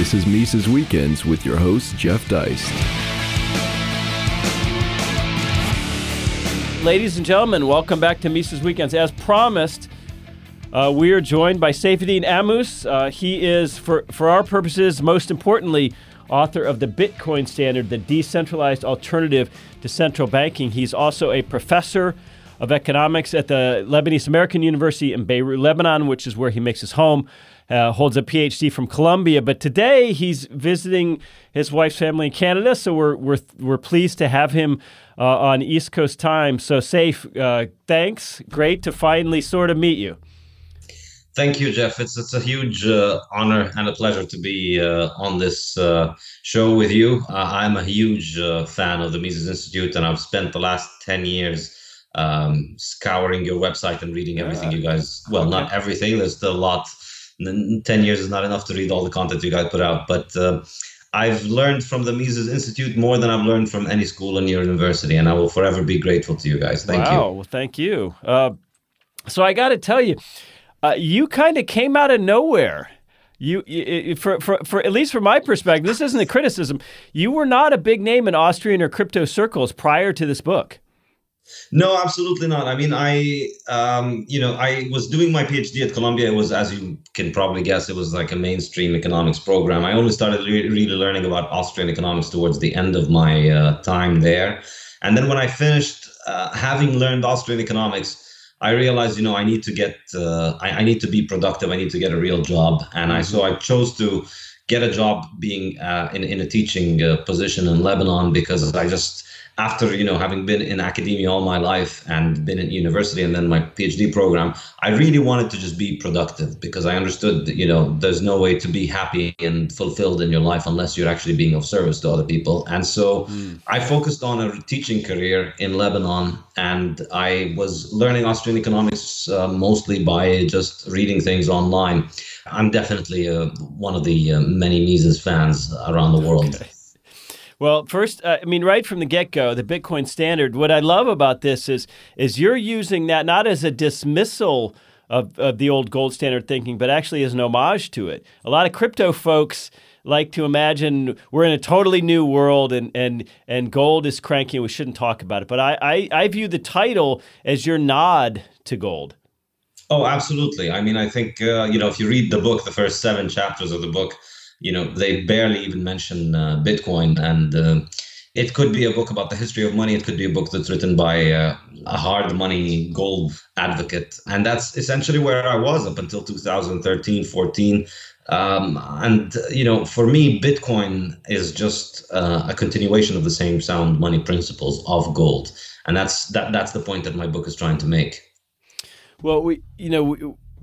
This is Mises Weekends with your host, Jeff Deist. Ladies and gentlemen, welcome back to Mises Weekends. As promised, uh, we are joined by Saifedean Ammous. Uh, he is, for, for our purposes, most importantly, author of the Bitcoin Standard, the decentralized alternative to central banking. He's also a professor of economics at the Lebanese American University in Beirut, Lebanon, which is where he makes his home. Uh, holds a PhD from Columbia, but today he's visiting his wife's family in Canada. So we're we're we're pleased to have him uh, on East Coast time. So Saif, uh, thanks. Great to finally sort of meet you. Thank you, Jeff. It's it's a huge uh, honor and a pleasure to be uh, on this uh, show with you. I'm a huge fan of the Mises Institute, and I've spent the last ten years um, scouring your website and reading everything you guys. Well, not everything. There's still a lot. Ten years is not enough to read all the content you guys put out, but. Uh, I've learned from the Mises Institute more than I've learned from any school in your university, and I will forever be grateful to you guys. Thank wow. you. Well, thank you. Uh, so I got to tell you, uh, you kind of came out of nowhere. You, you, for, for, for at least from my perspective, this isn't a criticism. You were not a big name in Austrian or crypto circles prior to this book. No, absolutely not. I mean, I, um, you know, I was doing my PhD at Columbia. It was, as you can probably guess, it was like a mainstream economics program. I only started re- really learning about Austrian economics towards the end of my uh, time there. And then when I finished uh, having learned Austrian economics, I realized, you know, I need to get, uh, I, I, need to be productive. I need to get a real job. And I, so I chose to get a job being uh, in, in a teaching uh, position in Lebanon because I just, after you know having been in academia all my life and been in university and then my phd program i really wanted to just be productive because i understood that you know there's no way to be happy and fulfilled in your life unless you're actually being of service to other people and so mm. i focused on a teaching career in lebanon and i was learning austrian economics uh, mostly by just reading things online i'm definitely uh, one of the uh, many mises fans around the world okay. Well, first, uh, I mean, right from the get-go, the Bitcoin standard. What I love about this is is you're using that not as a dismissal of, of the old gold standard thinking, but actually as an homage to it. A lot of crypto folks like to imagine we're in a totally new world and and and gold is cranky and we shouldn't talk about it. But I I, I view the title as your nod to gold. Oh, absolutely. I mean, I think uh, you know if you read the book, the first seven chapters of the book you know they barely even mention uh, bitcoin. And uh, it could be a book about the history of money. It could be a book that's written by uh, a hard money gold advocate. And that's essentially where i was up until 2013 14 um, and you know for me bitcoin is just uh, a continuation of the same sound money principles of gold. And that's that that's the point that my book is trying to make. Well we you know we,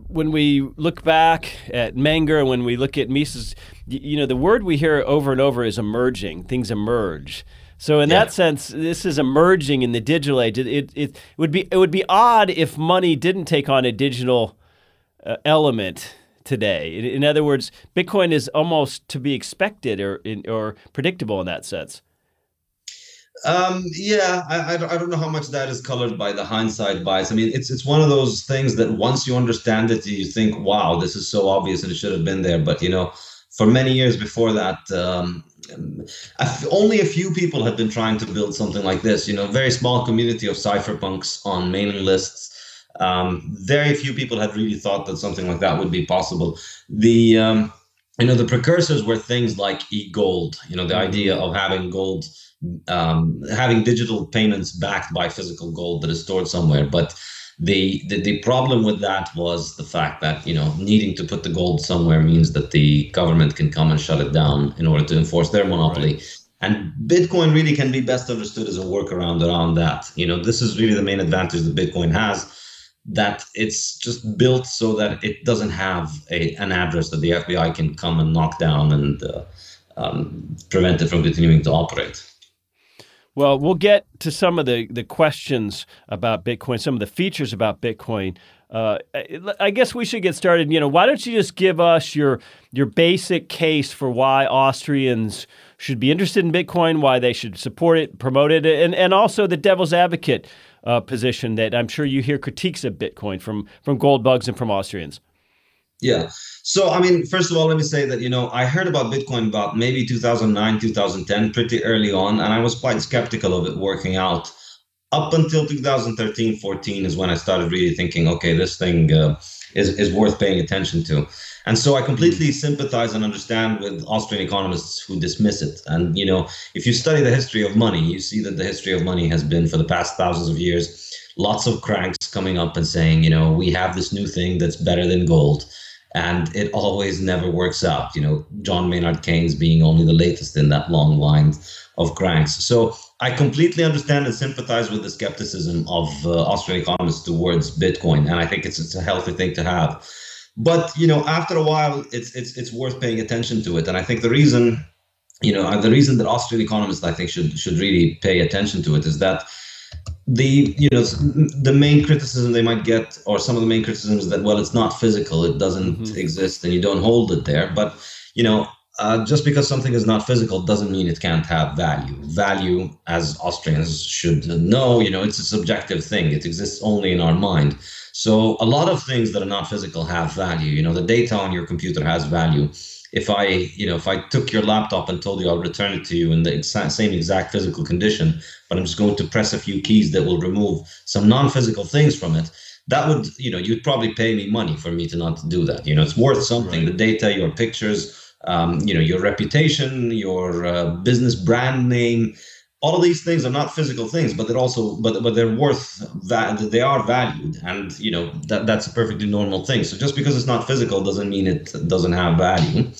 when we look back at Menger, when we look at Mises, you know, the word we hear over and over is emerging. Things emerge. So in yeah. that sense, this is emerging in the digital age. It, it, it, would be it would be odd if money didn't take on a digital uh, element today. In, in, other words, Bitcoin is almost to be expected or or predictable in that sense. Um, yeah, I, I, don't know how much that is colored by the hindsight bias. I mean, it's it's one of those things that once you understand it, you think, wow, this is so obvious and it should have been there. But you know, for many years before that, um, only a few people had been trying to build something like this. You know, very small community of cypherpunks on mailing lists. Um, very few people had really thought that something like that would be possible. The um, you know the precursors were things like e-gold. You know, the idea of having gold um, having digital payments backed by physical gold that is stored somewhere. But the, the the problem with that was the fact that you know needing to put the gold somewhere means that the government can come and shut it down in order to enforce their monopoly. Right. And Bitcoin really can be best understood as a workaround around that. You know, this is really the main advantage that Bitcoin has that it's just built so that it doesn't have a, an address that the FBI can come and knock down and uh, um, prevent it from continuing to operate. Well, we'll get to some of the, the questions about Bitcoin, some of the features about Bitcoin. Uh, I guess we should get started. You know, why don't you just give us your your basic case for why Austrians should be interested in Bitcoin, why they should support it, promote it, and and also the devil's advocate uh, position that I'm sure you hear critiques of Bitcoin from from gold bugs and from Austrians. Yeah. So, I mean, first of all, let me say that, you know, I heard about Bitcoin about maybe 2009, 2010, pretty early on, and I was quite skeptical of it working out. Up until 2013, 14 is when I started really thinking, okay, this thing uh, is, is worth paying attention to. And so I completely sympathize and understand with Austrian economists who dismiss it. And, you know, if you study the history of money, you see that the history of money has been for the past thousands of years, lots of cranks coming up and saying, you know, we have this new thing that's better than gold and it always never works out. You know, John Maynard Keynes being only the latest in that long line of cranks. So I completely understand and sympathize with the skepticism of uh, Austrian economists towards Bitcoin, and I think it's it's a healthy thing to have. But you know, after a while, it's it's it's worth paying attention to it, and I think the reason, you know, the reason that Austrian economists I think should should really pay attention to it is that the you know the main criticism they might get or some of the main criticisms that well it's not physical it doesn't mm-hmm. exist and you don't hold it there. But you know uh, just because something is not physical doesn't mean it can't have value. Value as austrians should know you know it's a subjective thing. It exists only in our mind. So a lot of things that are not physical have value. You know the data on your computer has value if I, you know, if I took your laptop and told you I'll return it to you in the exact, same exact physical condition, but I'm just going to press a few keys that will remove some non-physical things from it, that would, you know, you'd probably pay me money for me to not do that. You know, it's worth something. Right. The data, your pictures, um, you know, your reputation, your uh, business brand name, all of these things are not physical things, but they're also, but but they're worth that they are valued, and you know that that's a perfectly normal thing. So just because it's not physical doesn't mean it doesn't have value.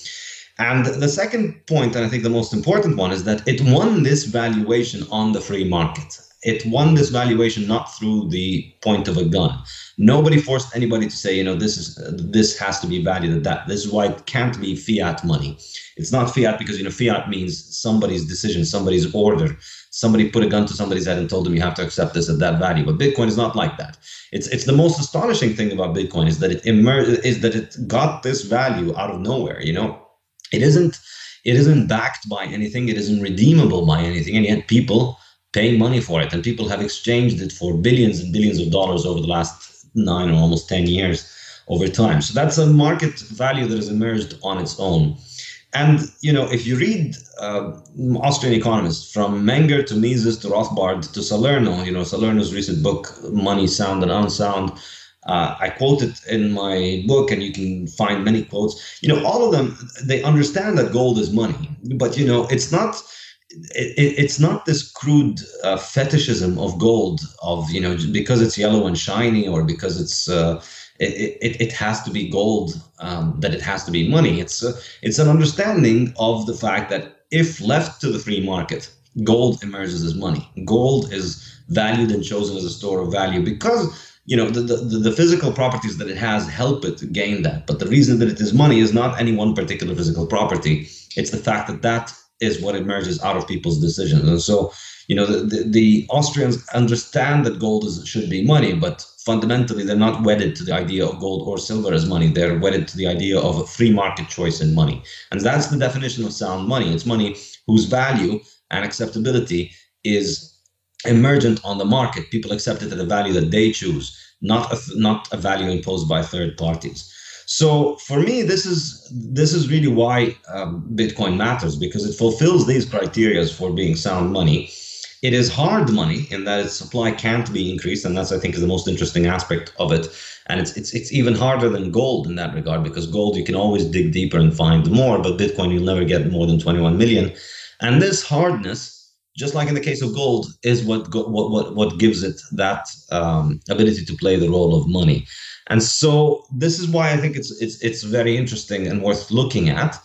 And the second point, and I think the most important one, is that it won this valuation on the free market. It won this valuation not through the point of a gun. Nobody forced anybody to say, you know, this is this has to be valued at that. This is why it can't be fiat money. It's not fiat because you know fiat means somebody's decision, somebody's order. Somebody put a gun to somebody's head and told them you have to accept this at that value. But Bitcoin is not like that. It's it's the most astonishing thing about Bitcoin is that it emerged is that it got this value out of nowhere. You know, it isn't it isn't backed by anything. It isn't redeemable by anything, and yet people pay money for it, and people have exchanged it for billions and billions of dollars over the last nine or almost ten years over time. So that's a market value that has emerged on its own. And you know, if you read uh, Austrian economists from Menger to Mises to Rothbard to Salerno, you know, Salerno's recent book, Money, Sound and Unsound, uh, I quote it in my book, and you can find many quotes. You know, all of them they understand that gold is money, but you know, it's not. It, it's not this crude uh, fetishism of gold, of you know, because it's yellow and shiny, or because it's uh, it, it, it has to be gold, um, that it has to be money. It's a, it's an understanding of the fact that if left to the free market, gold emerges as money. Gold is valued and chosen as a store of value because you know the, the, the physical properties that it has help it gain that but the reason that it is money is not any one particular physical property it's the fact that that is what emerges out of people's decisions and so you know the, the, the austrians understand that gold is, should be money but fundamentally they're not wedded to the idea of gold or silver as money they're wedded to the idea of a free market choice in money and that's the definition of sound money it's money whose value and acceptability is emergent on the market. People accept it at a value that they choose, not a, not a value imposed by third parties. So for me, this is this is really why um, Bitcoin matters because it fulfills these criteria for being sound money. It is hard money in that its supply can't be increased, and that's I think is the most interesting aspect of it. And it's it's it's even harder than gold in that regard because gold you can always dig deeper and find more, but Bitcoin you'll never get more than 21 million. And this hardness just like in the case of gold, is what what what what gives it that um, ability to play the role of money. And so this is why I think it's it's it's very interesting and worth looking at.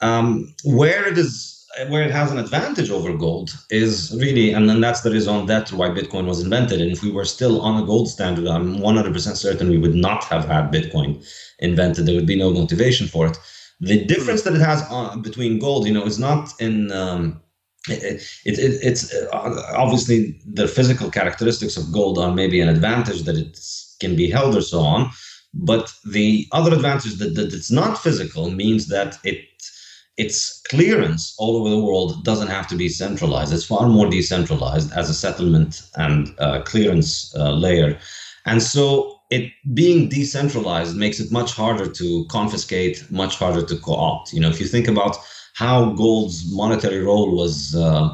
Um, where it is where it has an advantage over gold is really, and then that's the raison d'etre why Bitcoin was invented. And if we were still on a gold standard, I'm 100% certain we would not have had Bitcoin invented. There would be no motivation for it. The difference that it has on, between gold, you know, is not in um, it, it, it's uh, obviously the physical characteristics of gold are maybe an advantage that it can be held or so on. But the other advantage that, that it's not physical means that it its clearance all over the world doesn't have to be centralized. It's far more decentralized as a settlement and uh, clearance uh, layer. And so it being decentralized makes it much harder to confiscate, much harder to co-opt. You know, if you think about how gold's monetary role was uh,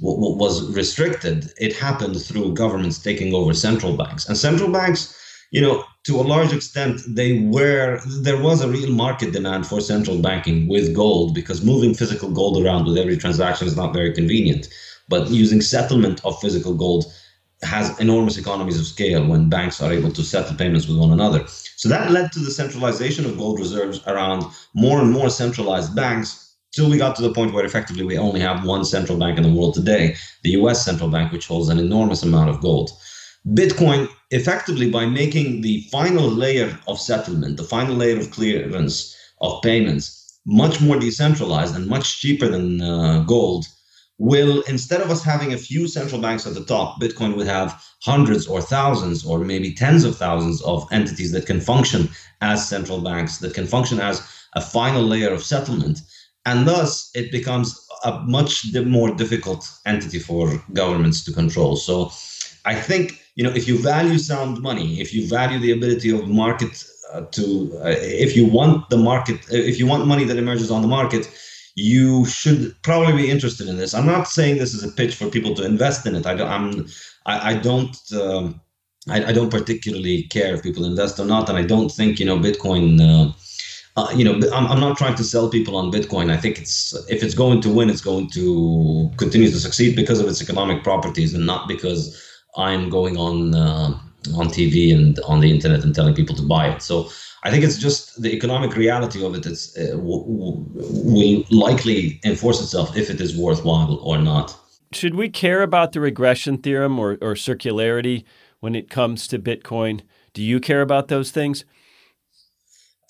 w- was restricted, it happened through governments taking over central banks, and central banks, you know, to a large extent, they were there was a real market demand for central banking with gold because moving physical gold around with every transaction is not very convenient. But using settlement of physical gold has enormous economies of scale when banks are able to settle payments with one another. So that led to the centralization of gold reserves around more and more centralized banks till we got to the point where effectively we only have one central bank in the world today, the US central bank, which holds an enormous amount of gold. Bitcoin, effectively, by making the final layer of settlement, the final layer of clearance of payments, much more decentralized and much cheaper than uh, gold, will instead of us having a few central banks at the top, Bitcoin would have hundreds or thousands or maybe tens of thousands of entities that can function as central banks, that can function as a final layer of settlement. And thus, it becomes a much more difficult entity for governments to control. So I think, you know, if you value sound money, if you value the ability of market uh, to, uh, if you want the market, if you want money that emerges on the market, you should probably be interested in this. I'm not saying this is a pitch for people to invest in it. I don't. I'm. I, I don't. Um, I, I, don't particularly care if people invest or not, and I don't think you know Bitcoin. Uh, uh, you know, I'm, I'm not trying to sell people on Bitcoin. I think it's if it's going to win, it's going to continue to succeed because of its economic properties, and not because I'm going on uh, on TV and on the internet and telling people to buy it. So I think it's just the economic reality of it. it is, uh, w- w- will likely enforce itself if it is worthwhile or not. Should we care about the regression theorem or, or circularity when it comes to Bitcoin? Do you care about those things?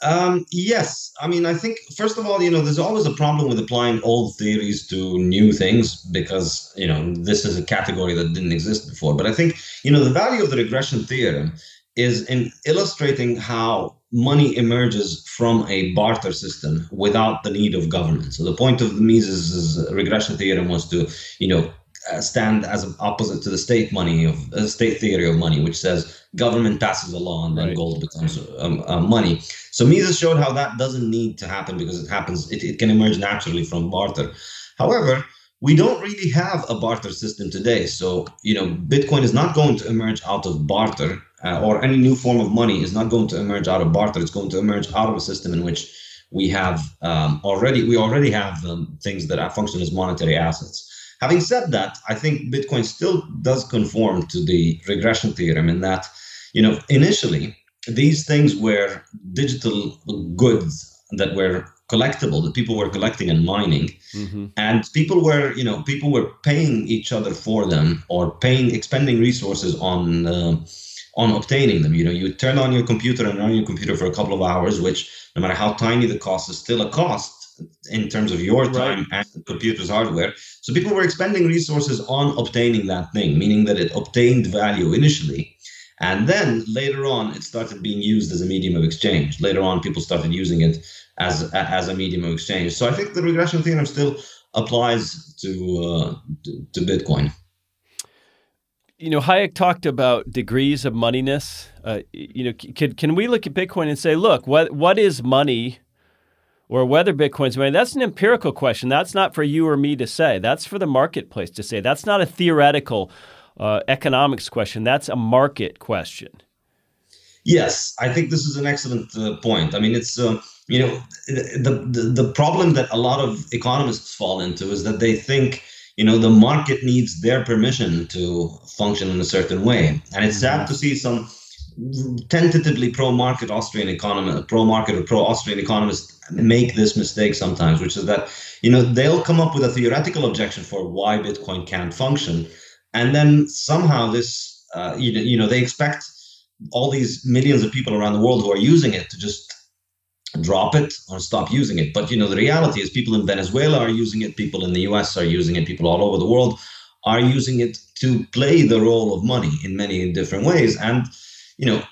Um, yes. I mean, I think, first of all, you know, there's always a problem with applying old theories to new things because, you know, this is a category that didn't exist before. But I think, you know, the value of the regression theorem is in illustrating how money emerges from a barter system without the need of government. So the point of the Mises' regression theorem was to, you know, uh, stand as an opposite to the state money of uh, state theory of money, which says government passes a law and then right. gold becomes um, uh, money. So Mises showed how that doesn't need to happen because it happens. It, it can emerge naturally from barter. However, we don't really have a barter system today. So you know, Bitcoin is not going to emerge out of barter uh, or any new form of money is not going to emerge out of barter. It's going to emerge out of a system in which we have um, already we already have um, things that function as monetary assets. Having said that, I think Bitcoin still does conform to the regression theorem in that, you know, initially these things were digital goods that were collectible that people were collecting and mining mm-hmm. and people were you know people were paying each other for them or paying expending resources on uh, on obtaining them. You know, you turn on your computer and run your computer for a couple of hours, which no matter how tiny the cost is still a cost in terms of your time right. and computer's hardware. So people were expending resources on obtaining that thing, meaning that it obtained value initially. And then later on, it started being used as a medium of exchange. Later on, people started using it as as a medium of exchange. So I think the regression theorem still applies to uh, to, to Bitcoin you know, Hayek talked about degrees of moneyness. Uh, you know, can can we look at Bitcoin and say, look, what what is money, or whether Bitcoin's money? That's an empirical question. That's not for you or me to say. That's for the marketplace to say. That's not a theoretical uh, economics question. That's a market question. Yes, I think this is an excellent uh, point. I mean, it's uh, you know the, the the problem that a lot of economists fall into is that they think you know the market needs their permission to function in a certain way and it's sad mm-hmm. to see some tentatively pro-market austrian economist pro-market or pro-austrian economists make this mistake sometimes which is that you know they'll come up with a theoretical objection for why bitcoin can't function and then somehow this uh, you, know, you know they expect all these millions of people around the world who are using it to just drop it or stop using it. But you know, the reality is people in Venezuela are using it, people in the US are using it, people all over the world are using it to play the role of money in many different ways. And you know,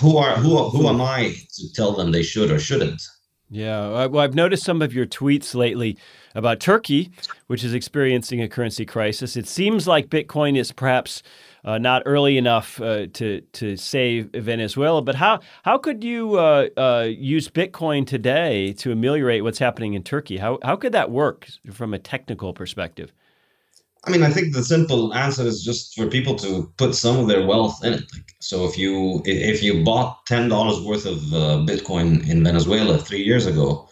who are who who am I to tell them they should or shouldn't? Yeah, well, I've noticed some of your tweets lately about Turkey, which is experiencing a currency crisis. It seems like Bitcoin is perhaps uh, not early enough uh, to to save Venezuela. But how how could you uh, uh, use Bitcoin today to ameliorate what's happening in Turkey? How how could that work from a technical perspective? I mean, I think the simple answer is just for people to put some of their wealth in it. Like, so if you if you bought ten dollars worth of uh, Bitcoin in Venezuela three years ago,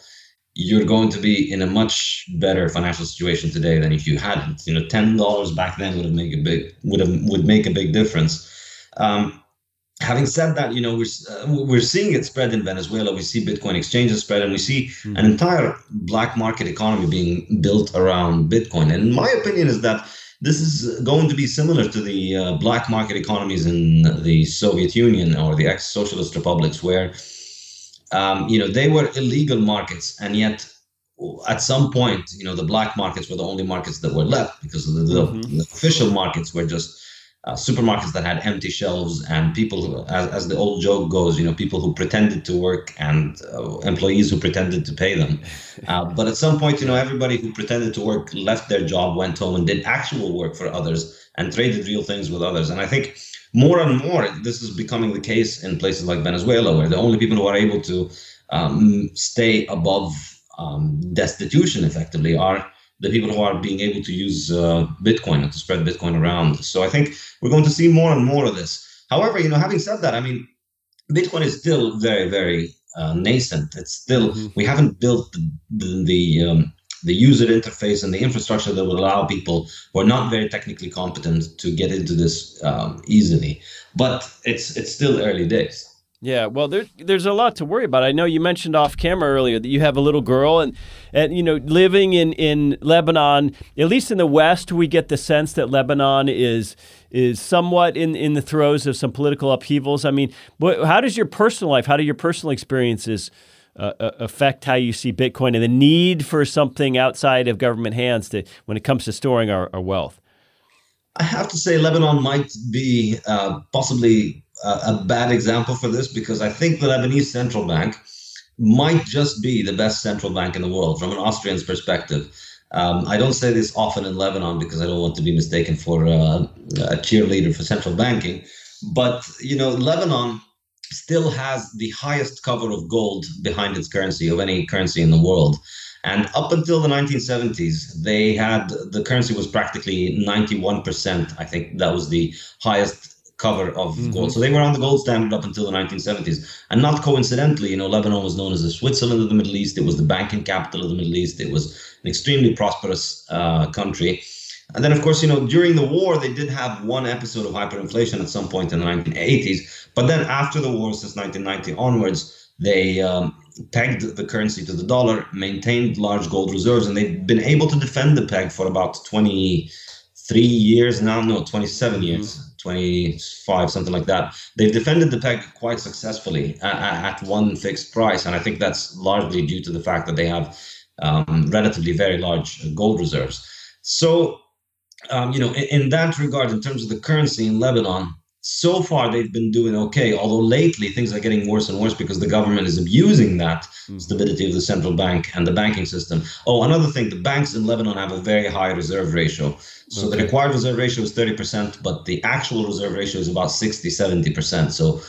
you're going to be in a much better financial situation today than if you hadn't. You know, ten dollars back then would have made a big would have would make a big difference. Um, having said that, you know, we're, uh, we're seeing it spread in Venezuela. We see Bitcoin exchanges spread, and we see mm-hmm. an entire black market economy being built around Bitcoin. And my opinion is that this is going to be similar to the uh, black market economies in the Soviet Union or the ex-socialist republics, where um, you know they were illegal markets, and yet at some point, you know, the black markets were the only markets that were left because the, the, mm-hmm. the official markets were just uh, supermarkets that had empty shelves and people who, as, as the old joke goes you know people who pretended to work and uh, employees who pretended to pay them. Uh, but at some point you know everybody who pretended to work left their job went home and did actual work for others and traded real things with others. And i think more and more this is becoming the case in places like venezuela where the only people who are able to um, stay above um, destitution effectively are the people who are being able to use uh, Bitcoin and to spread Bitcoin around. So I think we're going to see more and more of this. However, you know, having said that, I mean, Bitcoin is still very, very uh, nascent. It's still mm-hmm. we haven't built the the the, um, the user interface and the infrastructure that will allow people who are not very technically competent to get into this um, easily. But it's it's still early days. Yeah, well, there, there's a lot to worry about. I know you mentioned off camera earlier that you have a little girl, and and you know, living in, in Lebanon, at least in the West, we get the sense that Lebanon is is somewhat in, in the throes of some political upheavals. I mean, how does your personal life, how do your personal experiences uh, uh, affect how you see Bitcoin and the need for something outside of government hands to when it comes to storing our, our wealth? I have to say, Lebanon might be uh, possibly a, bad example for this because I think the Lebanese central bank might just be the best central bank in the world from an Austrian's perspective. Um, I don't say this often in Lebanon because I don't want to be mistaken for uh, a cheerleader for central banking. But you know, Lebanon still has the highest cover of gold behind its currency of any currency in the world. And up until the 1970s, they had the currency was practically 91%. I think that was the highest cover of mm-hmm. gold. So they were on the gold standard up until the 1970s. And not coincidentally, you know, Lebanon was known as the Switzerland of the Middle East. It was the banking capital of the Middle East. It was an extremely prosperous uh, country. And then, of course, you know, during the war, they did have one episode of hyperinflation at some point in the 1980s. But then after the war, since 1990 onwards, they um, pegged the currency to the dollar, maintained large gold reserves, and they've been able to defend the peg for about 23 years now. No, 27 years. Mm-hmm 25, something like that. They've defended the peg quite successfully at, at one fixed price, and I think that's largely due to the fact that they have um, relatively very large gold reserves. So, um, you know, in, in that regard, in terms of the currency in Lebanon, so far they've been doing okay although lately things are getting worse and worse because the government is abusing that mm. stability of the central bank and the banking system oh another thing the banks in lebanon have a very high reserve ratio so okay. the required reserve ratio is 30% but the actual reserve ratio is about 60 70% so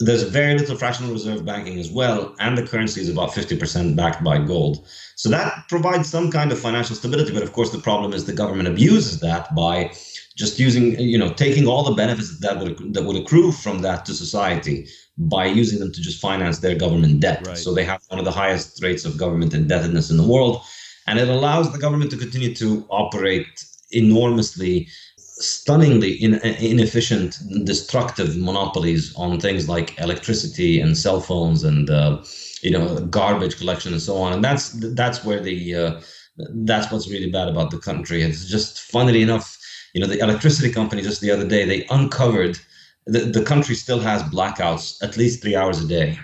there's very little fractional reserve banking as well and the currency is about 50% backed by gold so that provides some kind of financial stability but of course the problem is the government abuses that by just using you know taking all the benefits that would that would accrue from that to society by using them to just finance their government debt. Right. so they have one of the highest rates of government indebtedness in the world and it allows the government to continue to operate enormously stunningly in, inefficient destructive monopolies on things like electricity and cell phones and uh, you know garbage collection and so on. And that's that's where the uh, that's what's really bad about the country. It's just funnily enough you know, the electricity company just the other day, they uncovered the, the country still has blackouts at least three hours a day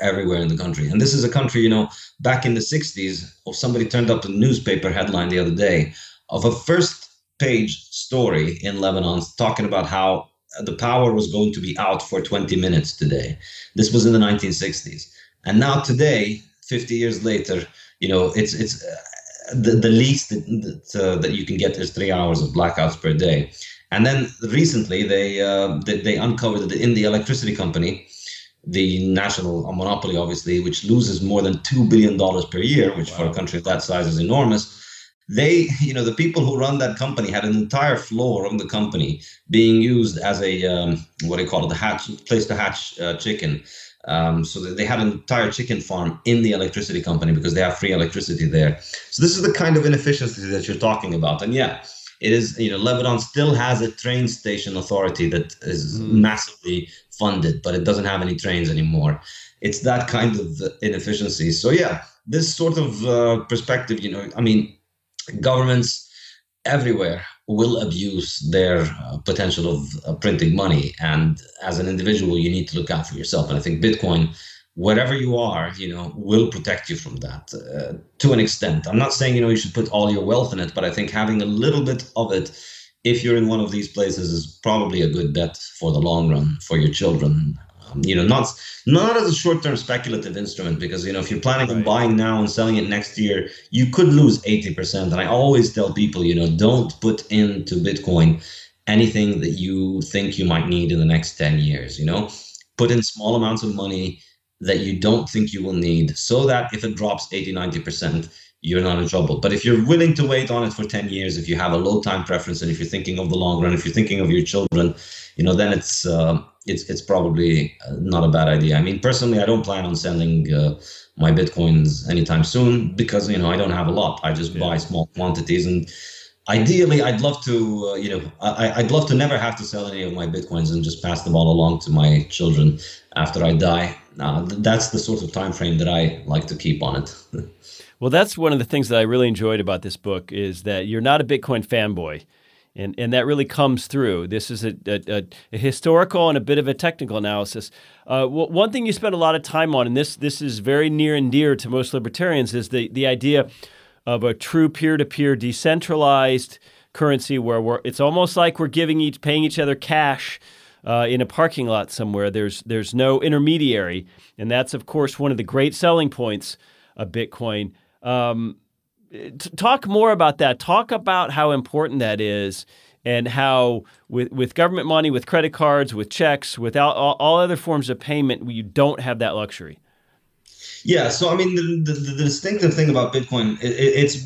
everywhere in the country. And this is a country, you know, back in the 60s, or somebody turned up a newspaper headline the other day of a first page story in Lebanon talking about how the power was going to be out for 20 minutes today. This was in the 1960s. And now today, 50 years later, you know, it's it's the, the least that, that, uh, that you can get is three hours of blackouts per day. And then recently they uh, they, they uncovered that in the electricity company, the national monopoly, obviously, which loses more than two billion dollars per year, which wow. for a country of that size is enormous. They, you know, the people who run that company had an entire floor of the company being used as a um, what do you call it, the hatch place to hatch uh, chicken. Um, so they had an entire chicken farm in the electricity company because they have free electricity there. So this is the kind of inefficiency that you're talking about. And yeah, it is you know lebanon still has a train station authority that is mm. massively funded but it doesn't have any trains anymore it's that kind of inefficiency so yeah this sort of uh, perspective you know i mean governments everywhere will abuse their uh, potential of uh, printing money and as an individual you need to look out for yourself and i think bitcoin whatever you are, you know, will protect you from that uh, to an extent. I'm not saying, you know, you should put all your wealth in it, but I think having a little bit of it, if you're in one of these places, is probably a good bet for the long run for your children. Um, you know, not not as a short-term speculative instrument, because you know, if you're planning right. on buying now and selling it next year, you could lose 80%. And I always tell people, you know, don't put into Bitcoin anything that you think you might need in the next 10 years. You know, put in small amounts of money that you don't think you will need so that if it drops 80 90% you're not in trouble. But if you're willing to wait on it for 10 years if you have a low time preference and if you're thinking of the long run if you're thinking of your children you know then it's uh, it's it's probably uh, not a bad idea. I mean personally i don't plan on selling uh, my bitcoins anytime soon because you know i don't have a lot. I just yeah. buy small quantities. And ideally i'd love to uh, you know I, i'd love to never have to sell any of my bitcoins and just pass the ball along to my children after i die. Uh, that's the sort of time frame that I like to keep on it. well, that's one of the things that I really enjoyed about this book is that you're not a Bitcoin fanboy. And, and that really comes through. This is a, a, a historical and a bit of a technical analysis. Uh, one thing you spend a lot of time on, and this this is very near and dear to most libertarians, is the the idea of a true peer-to-peer decentralized currency where we're, it's almost like we're giving each paying each other cash uh, in a parking lot somewhere. There's there's no intermediary, and that's of course one of the great selling points of Bitcoin. Um, talk more about that. Talk about how important that is, and how with with government money, with credit cards, with checks, without all, all other forms of payment, you don't have that luxury. Yeah, so I mean, the, the, the distinctive thing about Bitcoin, it, it's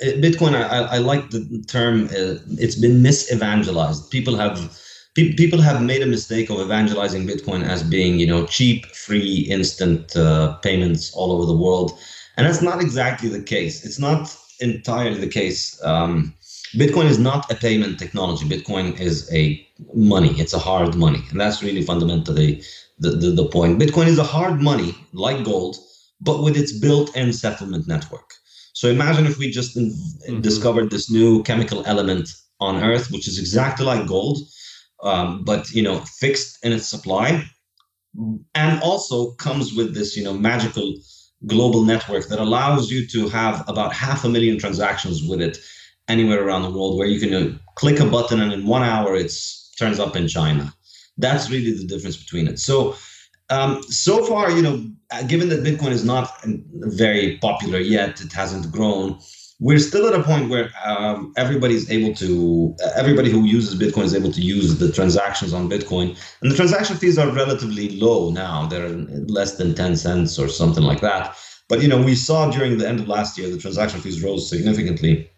it, Bitcoin. I, I like the term. Uh, it's been misevangelized. People have people have made a mistake of evangelizing Bitcoin as being, you know, cheap, free, instant uh, payments all over the world, and that's not exactly the case. It's not entirely the case. Um, Bitcoin is not a payment technology. Bitcoin is a money. It's a hard money, and that's really fundamentally the, the, the point. Bitcoin is a hard money like gold, but with its built-in settlement network. So imagine if we just mm-hmm. discovered this new chemical element on Earth, which is exactly like gold, um, but you know fixed in its supply and also comes with this you know magical global network that allows you to have about half a million transactions with it anywhere around the world where you can click a button and in one hour it turns up in china. That's really the difference between it. So um, so far you know given that bitcoin is not very popular yet it hasn't grown we're still at a point where um, everybody's able to everybody who uses bitcoin is able to use the transactions on bitcoin. And the transaction fees are relatively low now. They're less than 10 cents or something like that. But you know we saw during the end of last year the transaction fees rose significantly.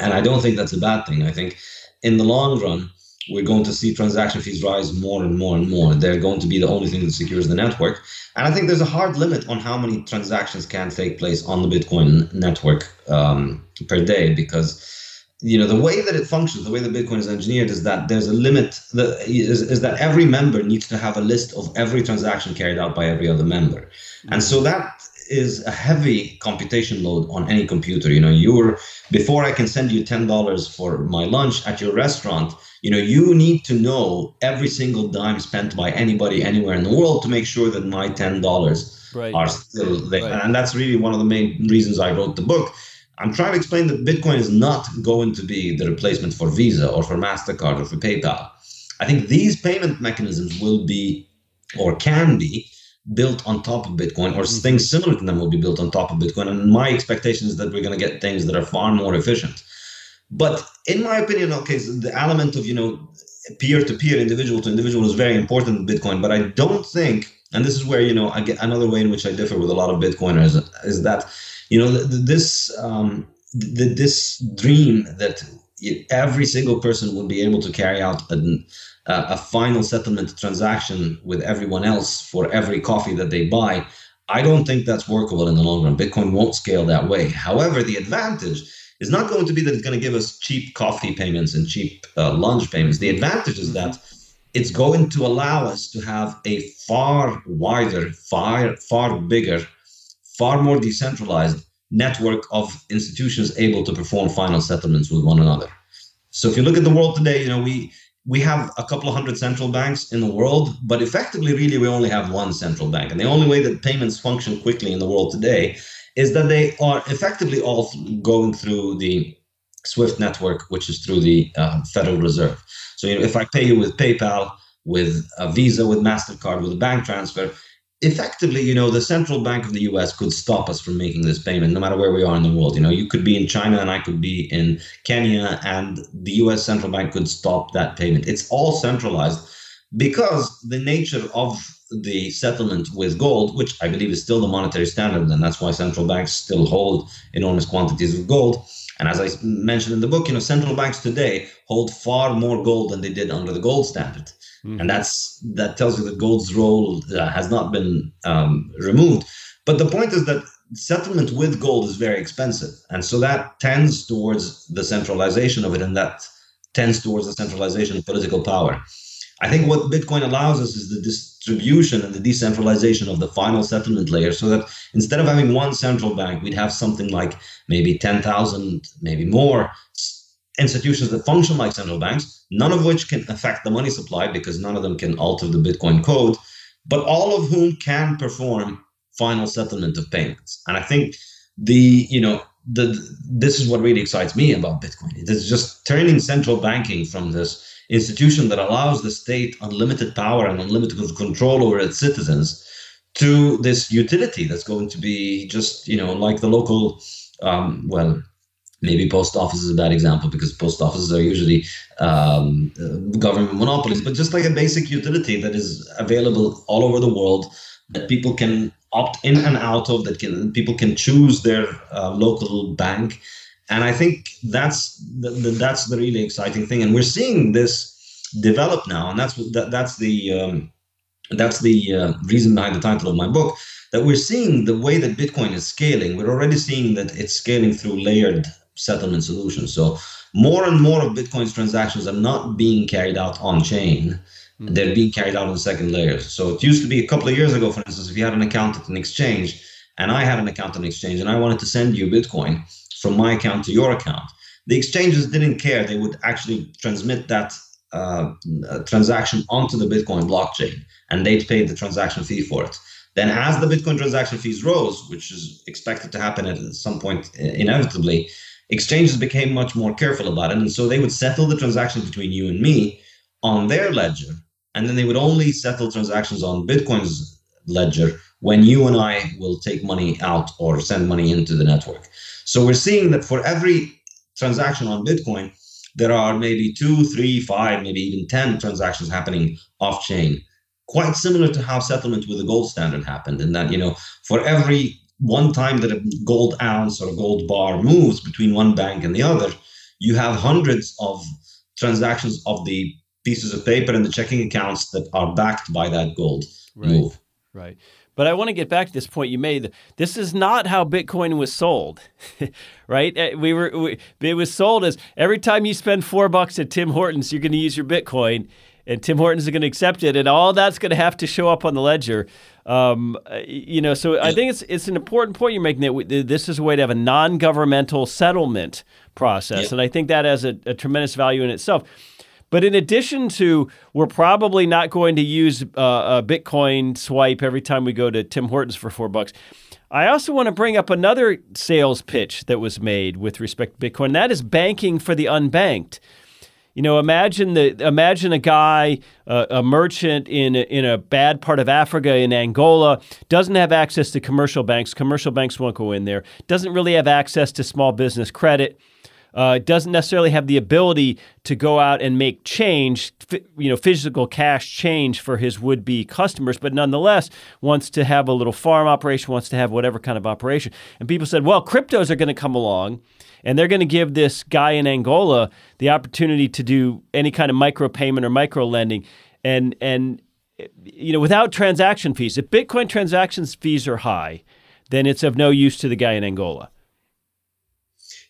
And i don't think that's a bad thing. I think in the long run we're going to see transaction fees rise more and more and more. They're going to be the only thing that secures the network. And I think there's a hard limit on how many transactions can take place on the Bitcoin network um, per day because you know the way that it functions the way that bitcoin is engineered is that there's a limit that is, is that every member needs to have a list of every transaction carried out by every other member and so that is a heavy computation load on any computer you know you're before i can send you $10 for my lunch at your restaurant you know you need to know every single dime spent by anybody anywhere in the world to make sure that my $10 right. are still there right. and that's really one of the main reasons i wrote the book i'm trying to explain that bitcoin is not going to be the replacement for visa or for mastercard or for paypal i think these payment mechanisms will be or can be built on top of bitcoin or mm-hmm. things similar to them will be built on top of bitcoin and my expectation is that we're going to get things that are far more efficient But in my opinion, okay, so the element of you know peer-to-peer, individual to individual is very important in Bitcoin. But I don't think, and this is where you know I get another way in which I differ with a lot of Bitcoiners is that you know this um, this dream that every single person would be able to carry out an, uh, a final settlement transaction with everyone else for every coffee that they buy. I don't think that's workable in the long run. Bitcoin won't scale that way. However, the advantage is not going to be that it's going to give us cheap coffee payments and cheap uh, lunch payments. The advantage is that it's going to allow us to have a far wider, far far bigger, far more decentralized network of institutions able to perform final settlements with one another. So if you look at the world today, you know we we have a couple of hundred central banks in the world, but effectively, really, we only have one central bank. And the only way that payments function quickly in the world today is that they are effectively all going through the SWIFT network, which is through the uh, Federal Reserve. So you know, if I pay you with PayPal, with a Visa, with Mastercard, with a bank transfer, effectively, you know, the central bank of the US could stop us from making this payment no matter where we are in the world. You know, you could be in China and I could be in Kenya, and the US central bank could stop that payment. It's all centralized because the nature of the settlement with gold, which I believe is still the monetary standard, and that's why central banks still hold enormous quantities of gold. And as I mentioned in the book, you know, central banks today hold far more gold than they did under the gold standard. Mm-hmm. And that's that tells you that gold's role uh, has not been um, removed. But the point is that settlement with gold is very expensive, and so that tends towards the centralization of it, and that tends towards the centralization of political power. I think what Bitcoin allows us is the distribution and the decentralization of the final settlement layer so that instead of having one central bank, we'd have something like maybe 10,000, maybe more institutions that function like central banks, none of which can affect the money supply because none of them can alter the Bitcoin code, but all of whom can perform final settlement of payments. And I think the, you know, the this is what really excites me about Bitcoin. It is just turning central banking from this institution that allows the state unlimited power and unlimited control over its citizens to this utility that's going to be just you know like the local um, well maybe post office is a bad example because post offices are usually um, government monopolies but just like a basic utility that is available all over the world that people can opt in and out of that can people can choose their uh, local bank and I think that's the, the, that's the really exciting thing, and we're seeing this develop now, and that's that, that's the um, that's the uh, reason behind the title of my book. That we're seeing the way that Bitcoin is scaling. We're already seeing that it's scaling through layered settlement solutions. So more and more of Bitcoin's transactions are not being carried out on chain. Mm-hmm. They're being carried out on second layers. So it used to be a couple of years ago, for instance, if you had an account at an exchange and I had an account at an exchange and I wanted to send you Bitcoin, from my account to your account. The exchanges didn't care. They would actually transmit that uh, uh, transaction onto the Bitcoin blockchain and they'd pay the transaction fee for it. Then, as the Bitcoin transaction fees rose, which is expected to happen at some point uh, inevitably, exchanges became much more careful about it. And so they would settle the transaction between you and me on their ledger. And then they would only settle transactions on Bitcoin's ledger when you and I will take money out or send money into the network. So we're seeing that for every transaction on Bitcoin, there are maybe two, three, five, maybe even 10 transactions happening off chain. Quite similar to how settlement with the gold standard happened, in that, you know, for every one time that a gold ounce or a gold bar moves between one bank and the other, you have hundreds of transactions of the pieces of paper and the checking accounts that are backed by that gold right. move. Right. But I want to get back to this point you made. This is not how Bitcoin was sold, right? Uh, we were we, it was sold as every time you spend four bucks at Tim Hortons, you're going to use your Bitcoin, and Tim Hortons is going to accept it, and all that's going to have to show up on the ledger. Um, uh, you know, so I think it's it's an important point you're making that we, this is a way to have a non-governmental settlement process, yep. and I think that has a, a tremendous value in itself. But in addition to, we're probably not going to use uh, a Bitcoin swipe every time we go to Tim Hortons for four bucks. I also want to bring up another sales pitch that was made with respect to Bitcoin. That is banking for the unbanked. You know, imagine the imagine a guy, uh, a merchant in a, in a bad part of Africa, in Angola, doesn't have access to commercial banks. Commercial banks won't go in there. Doesn't really have access to small business credit uh, doesn't necessarily have the ability to go out and make change, you know, physical cash change for his would-be customers, but nonetheless wants to have a little farm operation, wants to have whatever kind of operation. And people said, well, cryptos are going to come along, and they're going to give this guy in Angola the opportunity to do any kind of micropayment or micro lending, and and you know, without transaction fees. If Bitcoin transactions fees are high, then it's of no use to the guy in Angola.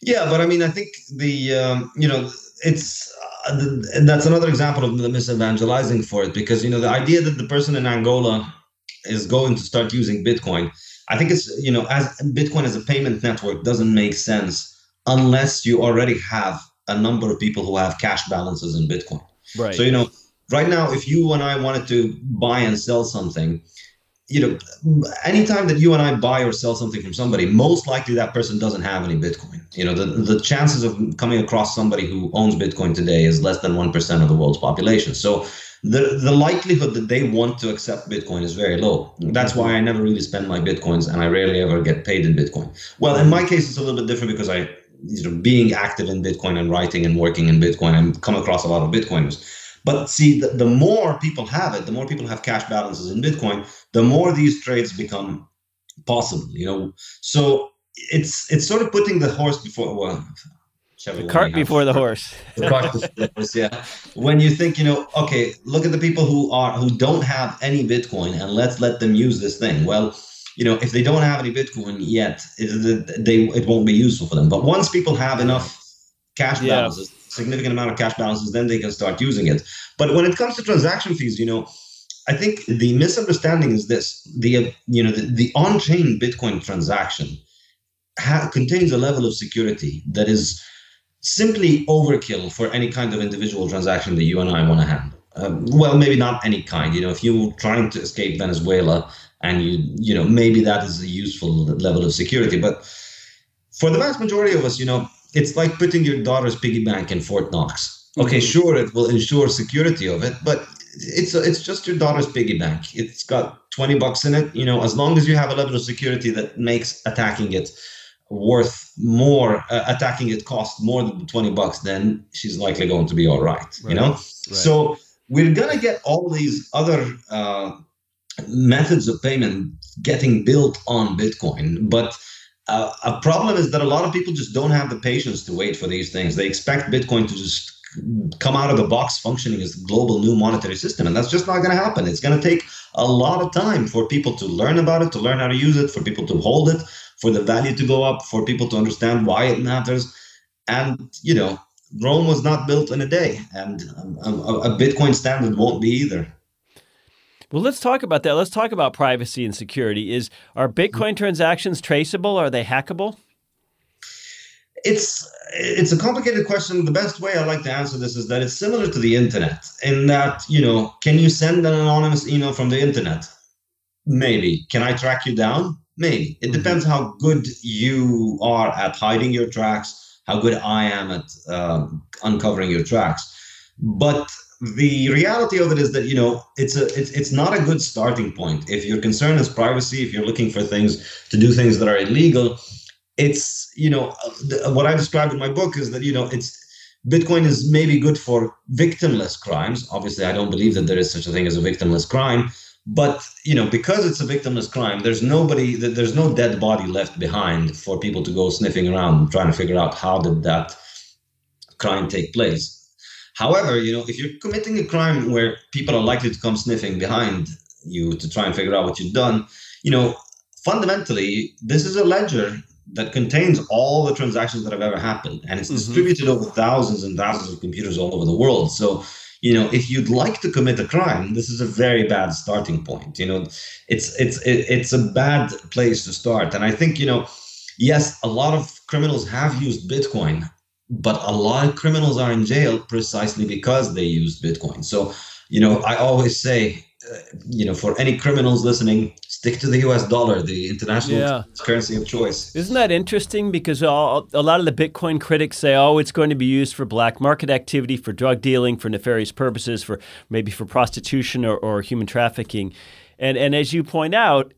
Yeah, but I mean, I think the um, you know it's uh, the, that's another example of the misevangelizing for it because you know the idea that the person in Angola is going to start using Bitcoin, I think it's you know as Bitcoin as a payment network doesn't make sense unless you already have a number of people who have cash balances in Bitcoin. Right. So you know, right now, if you and I wanted to buy and sell something, you know, anytime that you and I buy or sell something from somebody, most likely that person doesn't have any Bitcoin. You know, the, the chances of coming across somebody who owns Bitcoin today is less than 1% of the world's population. So the, the likelihood that they want to accept Bitcoin is very low. That's why I never really spend my Bitcoins and I rarely ever get paid in Bitcoin. Well, in my case, it's a little bit different because I, you know, being active in Bitcoin and writing and working in Bitcoin, I come across a lot of Bitcoiners. But see, the, the more people have it, the more people have cash balances in Bitcoin, the more these trades become possible. You know, so it's it's sort of putting the horse before well, the cart before the horse. the cart before the horse. Yeah. When you think, you know, okay, look at the people who are who don't have any Bitcoin, and let's let them use this thing. Well, you know, if they don't have any Bitcoin yet, it, they it won't be useful for them. But once people have enough cash balances, significant amount of cash balances, then they can start using it. But when it comes to transaction fees, you know, I think the misunderstanding is this: the you know the, the on-chain Bitcoin transaction ha- contains a level of security that is simply overkill for any kind of individual transaction that you and I want to handle. Um, well, maybe not any kind. You know, if you're trying to escape Venezuela and you you know maybe that is a useful level of security, but for the vast majority of us, you know, it's like putting your daughter's piggy bank in Fort Knox. Okay, mm-hmm. sure, it will ensure security of it, but it's a, it's just your daughter's piggy bank. It's got 20 bucks in it. You know, as long as you have a level of security that makes attacking it worth more, uh, attacking it cost more than 20 bucks, then she's likely going to be all right. right. You know, right. so we're gonna get all these other uh, methods of payment getting built on Bitcoin, but a problem is that a lot of people just don't have the patience to wait for these things. They expect Bitcoin to just come out of the box functioning as global new monetary system, and that's just not going to happen. It's going to take a lot of time for people to learn about it, to learn how to use it, for people to hold it, for the value to go up, for people to understand why it matters. And you know, Rome was not built in a day, and um, um, a, a Bitcoin standard won't be either. Well, let's talk about that. Let's talk about privacy and security. Is are Bitcoin transactions traceable? Are they hackable? It's it's a complicated question. The best way I like to answer this is that it's similar to the internet in that you know, can you send an anonymous email from the internet? Maybe. Can I track you down? Maybe. It mm-hmm. depends how good you are at hiding your tracks, how good I am at um, uncovering your tracks. But the reality of it is that you know it's a it's, it's not a good starting point. If your concern is privacy if you're looking for things to do things that are illegal it's you know what i described in my book is that you know it's bitcoin is maybe good for victimless crimes. Obviously i don't believe that there is such a thing as a victimless crime but you know because it's a victimless crime there's nobody there's no dead body left behind for people to go sniffing around trying to figure out how did that crime take place However, you know, if you're committing a crime where people are likely to come sniffing behind you to try and figure out what you've done, you know, fundamentally, this is a ledger that contains all the transactions that have ever happened, and it's mm-hmm. distributed over thousands and thousands of computers all over the world. So, you know, if you'd like to commit a crime, this is a very bad starting point. You know, it's it's it's a bad place to start, and I think you know, yes, a lot of criminals have used Bitcoin but a lot of criminals are in jail precisely because they used Bitcoin. So, you know, I always say, uh, you know, for any criminals listening, stick to the U.S. dollar, the international yeah. currency of choice. Isn't that interesting? Because all, a lot of the Bitcoin critics say, oh, it's going to be used for black market activity, for drug dealing, for nefarious purposes, for maybe for prostitution or, or human trafficking. And and as you point out,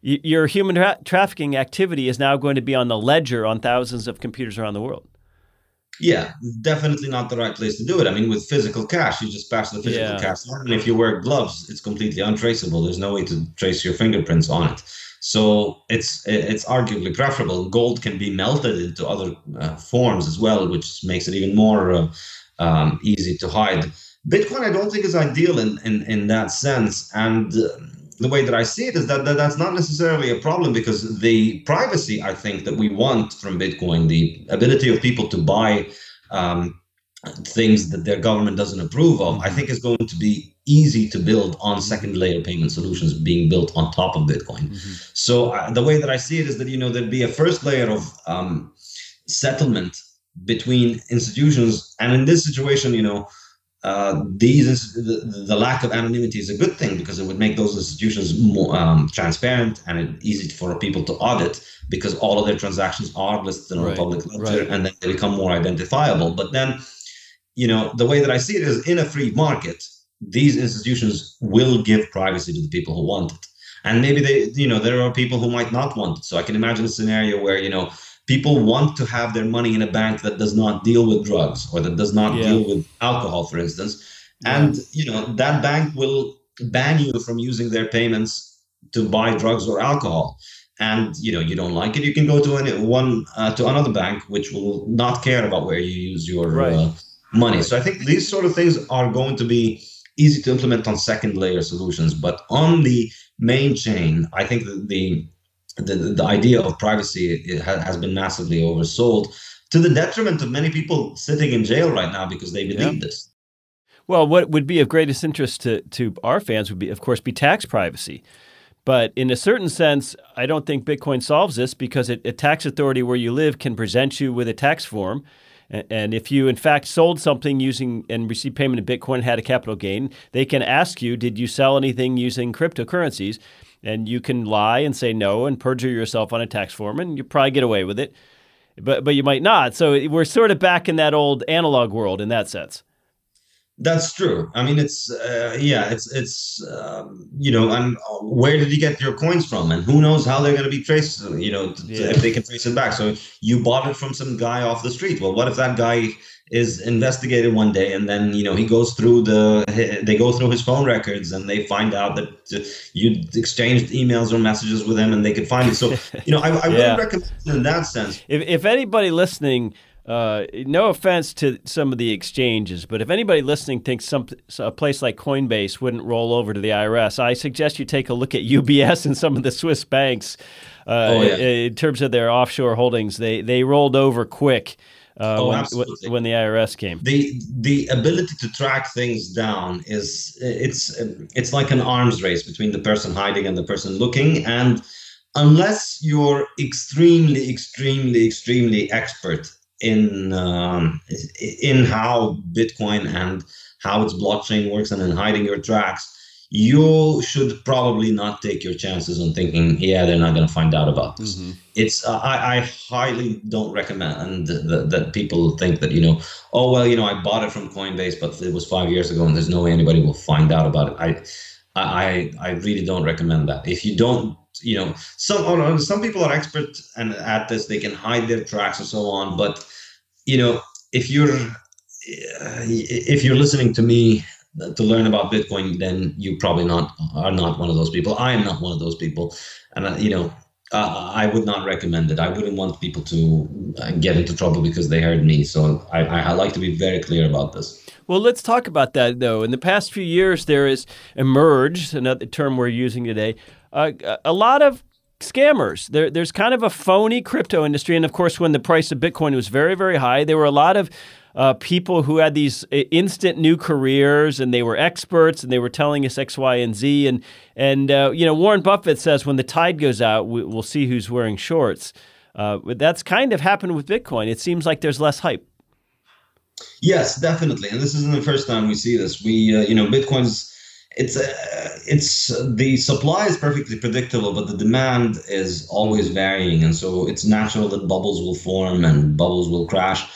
your human tra- trafficking activity is now going to be on the ledger on thousands of computers around the world. Yeah, definitely not the right place to do it. I mean, with physical cash, you just pass the physical Yeah. cash on, and if you wear gloves, it's completely untraceable. There's no way to trace your fingerprints on it. So it's it's arguably preferable. Gold can be melted into other uh, forms as well, which makes it even more uh, um, easy to hide. Bitcoin, I don't think is ideal in in, in that sense, and. Uh, the way that I see it is that, that that's not necessarily a problem because the privacy I think that we want from Bitcoin, the ability of people to buy um, things that their government doesn't approve of, I think is going to be easy to build on second layer payment solutions being built on top of Bitcoin. So uh, the way that I see it is that you know there'd be a first layer of um, settlement between institutions, and in this situation, you know. Uh, these the, the lack of anonymity is a good thing because it would make those institutions more um, transparent and it, easy for people to audit because all of their transactions are listed on Right, a public ledger right. and then they become more identifiable. But then, you know, the way that I see it is in a free market, these institutions will give privacy to the people who want it. And maybe they, you know, there are people who might not want it. So I can imagine a scenario where, you know, people want to have their money in a bank that does not deal with drugs or that does not Yeah. deal with alcohol, for instance. And, you know, that bank will ban you from using their payments to buy drugs or alcohol. And you know you don't like it, you can go to any, one uh, to another bank which will not care about where you use your Right. uh, money. So I think these sort of things are going to be easy to implement on second layer solutions, but on the main chain, I think that the the, the idea of privacy it ha- has been massively oversold to the detriment of many people sitting in jail right now because they believe this. Well, what would be of greatest interest to, to our fans would be, of course, be tax privacy. But in a certain sense, I don't think Bitcoin solves this because it, a tax authority where you live can present you with a tax form. A- And if you, in fact, sold something using and received payment in Bitcoin and had a capital gain, they can ask you, did you sell anything using cryptocurrencies? And you can lie and say no and perjure yourself on a tax form, and you probably get away with it. But, but you might not. So we're sort of back in that old analog world in that sense. That's true. I mean, it's uh, yeah, it's it's um, you know, and uh, where did you get your coins from, and who knows how they're going to be traced? You know, t- t- Yeah. if they can trace it back. So you bought it from some guy off the street. Well, what if that guy is investigated one day, and then you know he goes through the they go through his phone records, and they find out that uh, you exchanged emails or messages with him, and they could find it. So you know, I, I Yeah. wouldn't recommend in that sense. If, if anybody listening, uh, no offense to some of the exchanges, but if anybody listening thinks some a place like Coinbase wouldn't roll over to the IRS, I suggest you take a look at UBS and some of the Swiss banks. Uh, Oh, yeah. In terms of their offshore holdings, they they rolled over quick uh, Oh, when, when the IRS came. the the ability to track things down is it's it's like an arms race between the person hiding and the person looking and unless you're extremely extremely extremely expert in um, in how bitcoin and how its blockchain works and in hiding your tracks you should probably not take your chances on thinking yeah they're not going to find out about this. It's uh, I, I highly don't recommend that, that people think that you know oh well you know i bought it from coinbase but it was five years ago and there's no way anybody will find out about it. I i i really don't recommend that. If you don't you know some oh, some people are expert and at this they can hide their tracks and so on but you know if you're if you're listening to me to learn about bitcoin then you probably not are not one of those people i am not one of those people and uh, you know uh, I would not recommend it. I wouldn't want people to uh, get into trouble because they heard me. So I, I, I like to be very clear about this. Well, let's talk about that though. In the past few years, there has emerged another term we're using today. Uh, a lot of scammers. There, there's kind of a phony crypto industry, and of course, when the price of Bitcoin was very, very high, there were a lot of uh, people who had these instant new careers, and they were experts, and they were telling us X, Y, and Z. And and uh, you know, Warren Buffett says when the tide goes out, we, we'll see who's wearing shorts. Uh, that's kind of happened with Bitcoin. It seems like there's less hype. Yes, definitely, and this isn't the first time we see this. We, uh, you know, Bitcoin's it's uh, it's the supply is perfectly predictable, but the demand is always varying, and so it's natural that bubbles will form and bubbles will crash,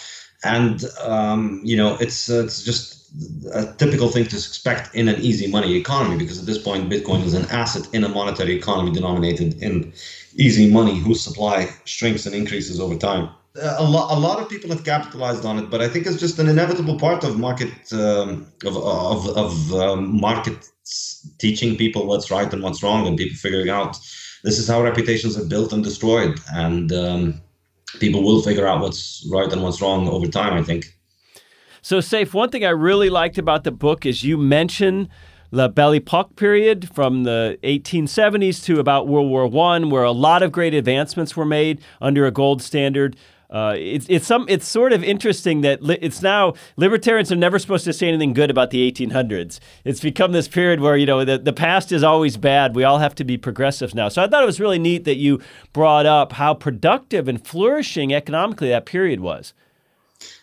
and um, you know, it's uh, it's just a typical thing to expect in an easy money economy because at this point, Bitcoin is an asset in a monetary economy denominated in easy money whose supply shrinks and increases over time. a lot, a lot of people have capitalized on it, but I think it's just an inevitable part of market um, of of, of um, market teaching people what's right and what's wrong, and people figuring out this is how reputations are built and destroyed, and um, people will figure out what's right and what's wrong over time. I think. So, Saif, one thing I really liked about the book is you mention the Belle Epoque period from the 1870s to about World War One, where a lot of great advancements were made under a gold standard. Uh, it's it's some it's sort of interesting that li- it's now libertarians are never supposed to say anything good about the 1800s. It's become this period where you know the, the past is always bad. We all have to be progressive now. So I thought it was really neat that you brought up how productive and flourishing economically that period was.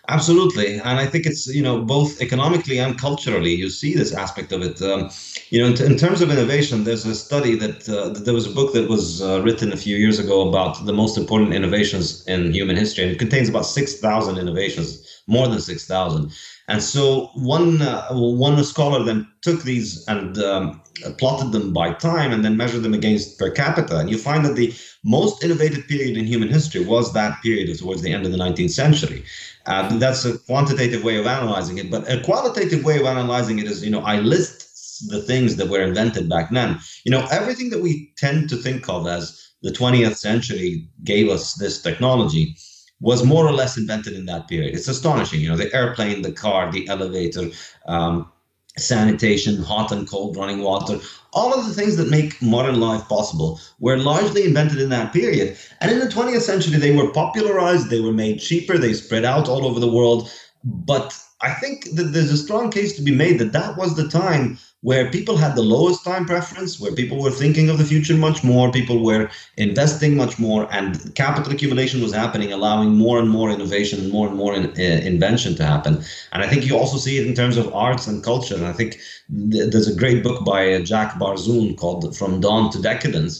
Absolutely, and I think it's you know both economically and culturally you see this aspect of it. Um, you know, in, t- in, terms of innovation, there's a study that, uh, that there was a book that was uh, written a few years ago about the most important innovations in human history, and it contains about six thousand innovations, more than six thousand. And so one uh, one scholar then took these and um, plotted them by time, and then measured them against per capita, and you find that the most innovative period in human history was that period towards the end of the 19th century. That's a quantitative way of analyzing it. But a qualitative way of analyzing it is, you know, I list the things that were invented back then. You know, everything that we tend to think of as the 20th century gave us this technology was more or less invented in that period. It's astonishing. You know, the airplane, the car, the elevator, um, sanitation, hot and cold running water, all of the things that make modern life possible were largely invented in that period. And in the 20th century, they were popularized, they were made cheaper, they spread out all over the world. But I think that there's a strong case to be made that that was the time where people had the lowest time preference, where people were thinking of the future much more, people were investing much more, and capital accumulation was happening, allowing more and more innovation and more and more in, uh, invention to happen. And I think you also see it in terms of arts and culture. And I think th- there's a great book by uh, Jacques Barzun called From Dawn to Decadence.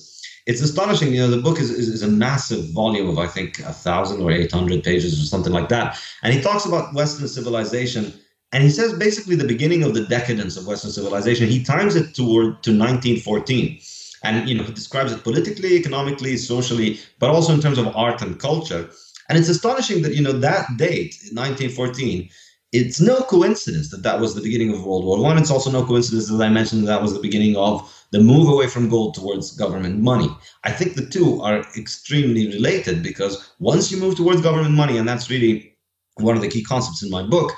It's astonishing, you know. The book is, is, is a massive volume of I think a thousand or eight hundred pages or something like that, and he talks about Western civilization and he says basically the beginning of the decadence of Western civilization. He times it toward to 1914. And you know, he describes it politically, economically, socially, but also in terms of art and culture. And it's astonishing that you know that date, 1914, it's no coincidence that that was the beginning of World War One. It's also no coincidence, as I mentioned, that, that was the beginning of the move away from gold towards government money. I think the two are extremely related because once you move towards government money, and that's really one of the key concepts in my book,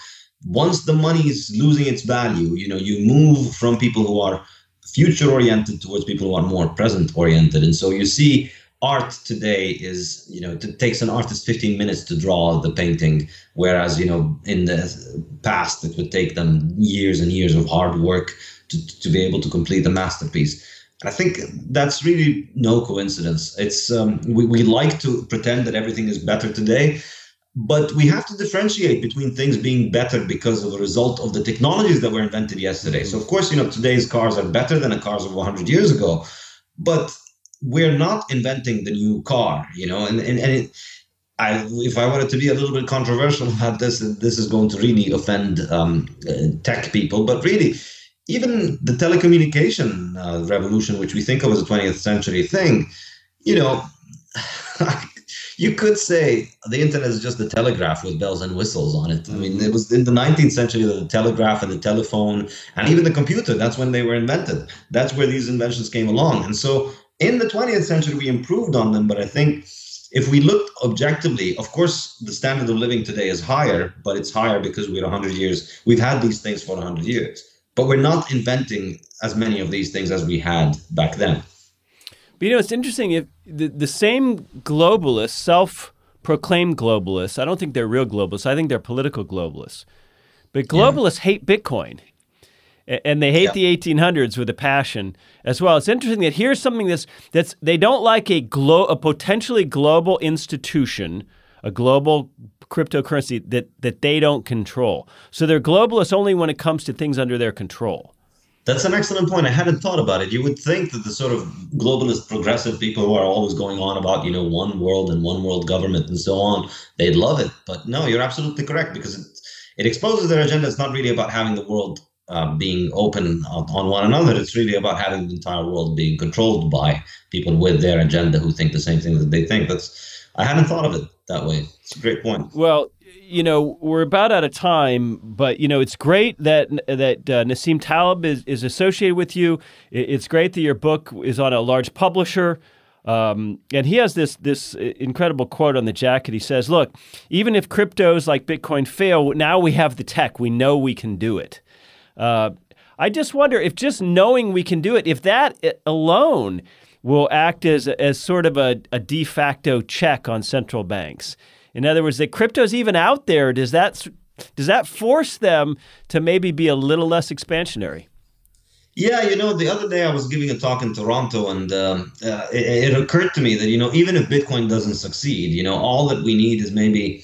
once the money is losing its value, you know, you move from people who are future oriented towards people who are more present oriented. And so you see art today is, you know, it takes an artist 15 minutes to draw the painting, whereas, you know, in the past it would take them years and years of hard work to, to be able to complete a masterpiece. And I think that's really no coincidence. It's um, we, we like to pretend that everything is better today, but we have to differentiate between things being better because of a result of the technologies that were invented yesterday. So, of course, you know, today's cars are better than the cars of 100 years ago, but we're not inventing the new car, you know, and, and, and it, I, if I wanted to be a little bit controversial about this, this is going to really offend um, uh, tech people, but really, even the telecommunication uh, revolution, which we think of as a 20th century thing, you know, you could say the internet is just the telegraph with bells and whistles on it. I mean, it was in the 19th century the telegraph and the telephone and even the computer. That's when they were invented. That's where these inventions came along. And so in the 20th century, we improved on them. But I think if we looked objectively, of course, the standard of living today is higher, but it's higher because we're 100 years. We've had these things for 100 years, but we're not inventing as many of these things as we had back then. But you know, it's interesting if the, the same globalists, self proclaimed globalists, I don't think they're real globalists, I think they're political globalists. But globalists yeah. hate Bitcoin. And they hate yeah. the 1800s with a passion as well. It's interesting that here's something that's that's they don't like a glo- a potentially global institution, a global cryptocurrency that that they don't control. So they're globalists only when it comes to things under their control. That's an excellent point. I hadn't thought about it. You would think that the sort of globalist progressive people who are always going on about, you know, one world and one world government and so on, they'd love it. But no, you're absolutely correct because it, it exposes their agenda. It's not really about having the world uh, being open on, on one another. It's really about having the entire world being controlled by people with their agenda who think the same thing that they think. That's I hadn't thought of it that way. It's a great point. Well, you know, we're about out of time, but you know, it's great that that uh, Nassim Taleb is, is associated with you. It's great that your book is on a large publisher. Um, and he has this this incredible quote on the jacket. He says, "Look, even if cryptos like Bitcoin fail, now we have the tech. We know we can do it." Uh, I just wonder if just knowing we can do it, if that alone will act as as sort of a, a de facto check on central banks. In other words, that crypto's even out there. Does that does that force them to maybe be a little less expansionary? Yeah, you know, the other day I was giving a talk in Toronto, and um, uh, it, it, occurred to me that you know, even if Bitcoin doesn't succeed, you know, all that we need is maybe,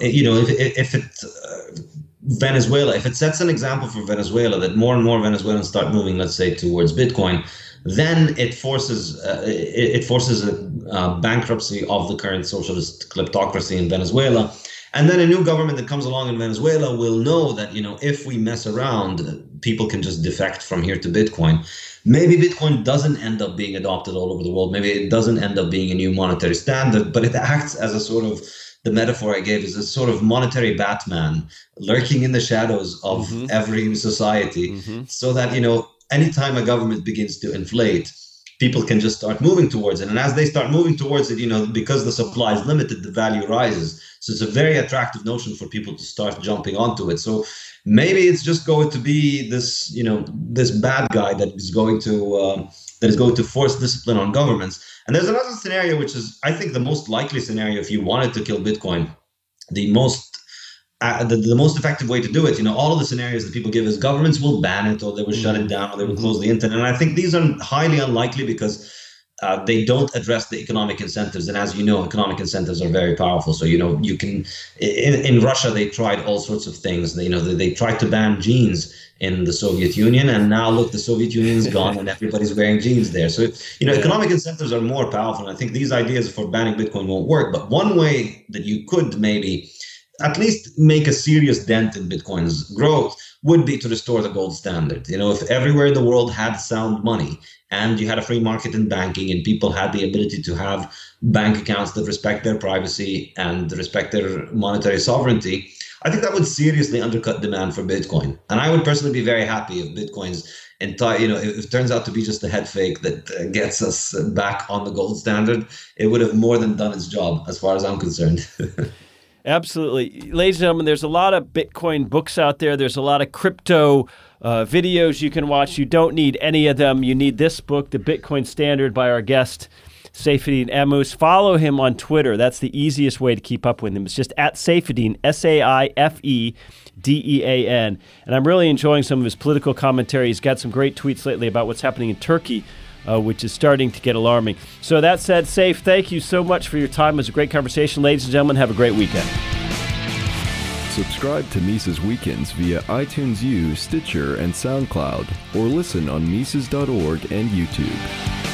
you know, if if it uh, Venezuela, if it sets an example for Venezuela that more and more Venezuelans start moving, let's say, towards Bitcoin, then it forces uh, it, it, forces a uh, bankruptcy of the current socialist kleptocracy in Venezuela and then a new government that comes along in Venezuela will know that, you know, if we mess around, people can just defect from here to Bitcoin. Maybe Bitcoin doesn't end up being adopted all over the world. Maybe it doesn't end up being a new monetary standard, but it acts as a sort of the metaphor I gave is a sort of monetary Batman lurking in the shadows of mm-hmm. every society, mm-hmm. so that you know anytime a government begins to inflate, people can just start moving towards it. And as they start moving towards it, you know, because the supply is limited, the value rises. So it's a very attractive notion for people to start jumping onto it. So maybe it's just going to be this, you know, this bad guy that is going to uh, that is going to force discipline on governments. And there's another scenario, which is I think the most likely scenario if you wanted to kill Bitcoin, the most uh, the, the most effective way to do it, you know, all of the scenarios that people give is governments will ban it or they will mm-hmm. shut it mm-hmm. down or they will mm-hmm. close the internet. And I think these are highly unlikely because uh, they don't address the economic incentives. And as you know, economic incentives are very powerful. So, you know, you can, in, in Russia, they tried all sorts of things. They, you know, they, they tried to ban jeans in the Soviet Union. And now look, the Soviet Union is gone and everybody's wearing jeans there. So, you know, economic incentives are more powerful. And I think these ideas for banning Bitcoin won't work. But one way that you could maybe at least make a serious dent in Bitcoin's growth would be to restore the gold standard. You know, if everywhere in the world had sound money and you had a free market in banking and people had the ability to have bank accounts that respect their privacy and respect their monetary sovereignty, I think that would seriously undercut demand for Bitcoin. And I would personally be very happy if Bitcoin's entire, you know, if it turns out to be just a head fake that uh, gets us back on the gold standard, it would have more than done its job as far as I'm concerned. Absolutely. Ladies and gentlemen, there's a lot of Bitcoin books out there. There's a lot of crypto uh, videos you can watch. You don't need any of them. You need this book, The Bitcoin Standard, by our guest, Saifedean Ammous. Follow him on Twitter. That's the easiest way to keep up with him. It's just at Saifedean, S A I F E D E A N. And I'm really enjoying some of his political commentary. He's got some great tweets lately about what's happening in Turkey uh, which is starting to get alarming. So, that said, Saif, thank you so much for your time. It was a great conversation. Ladies and gentlemen, have a great weekend. Subscribe to Mises Weekends via iTunes U, Stitcher, and SoundCloud, or listen on Mises.org and YouTube.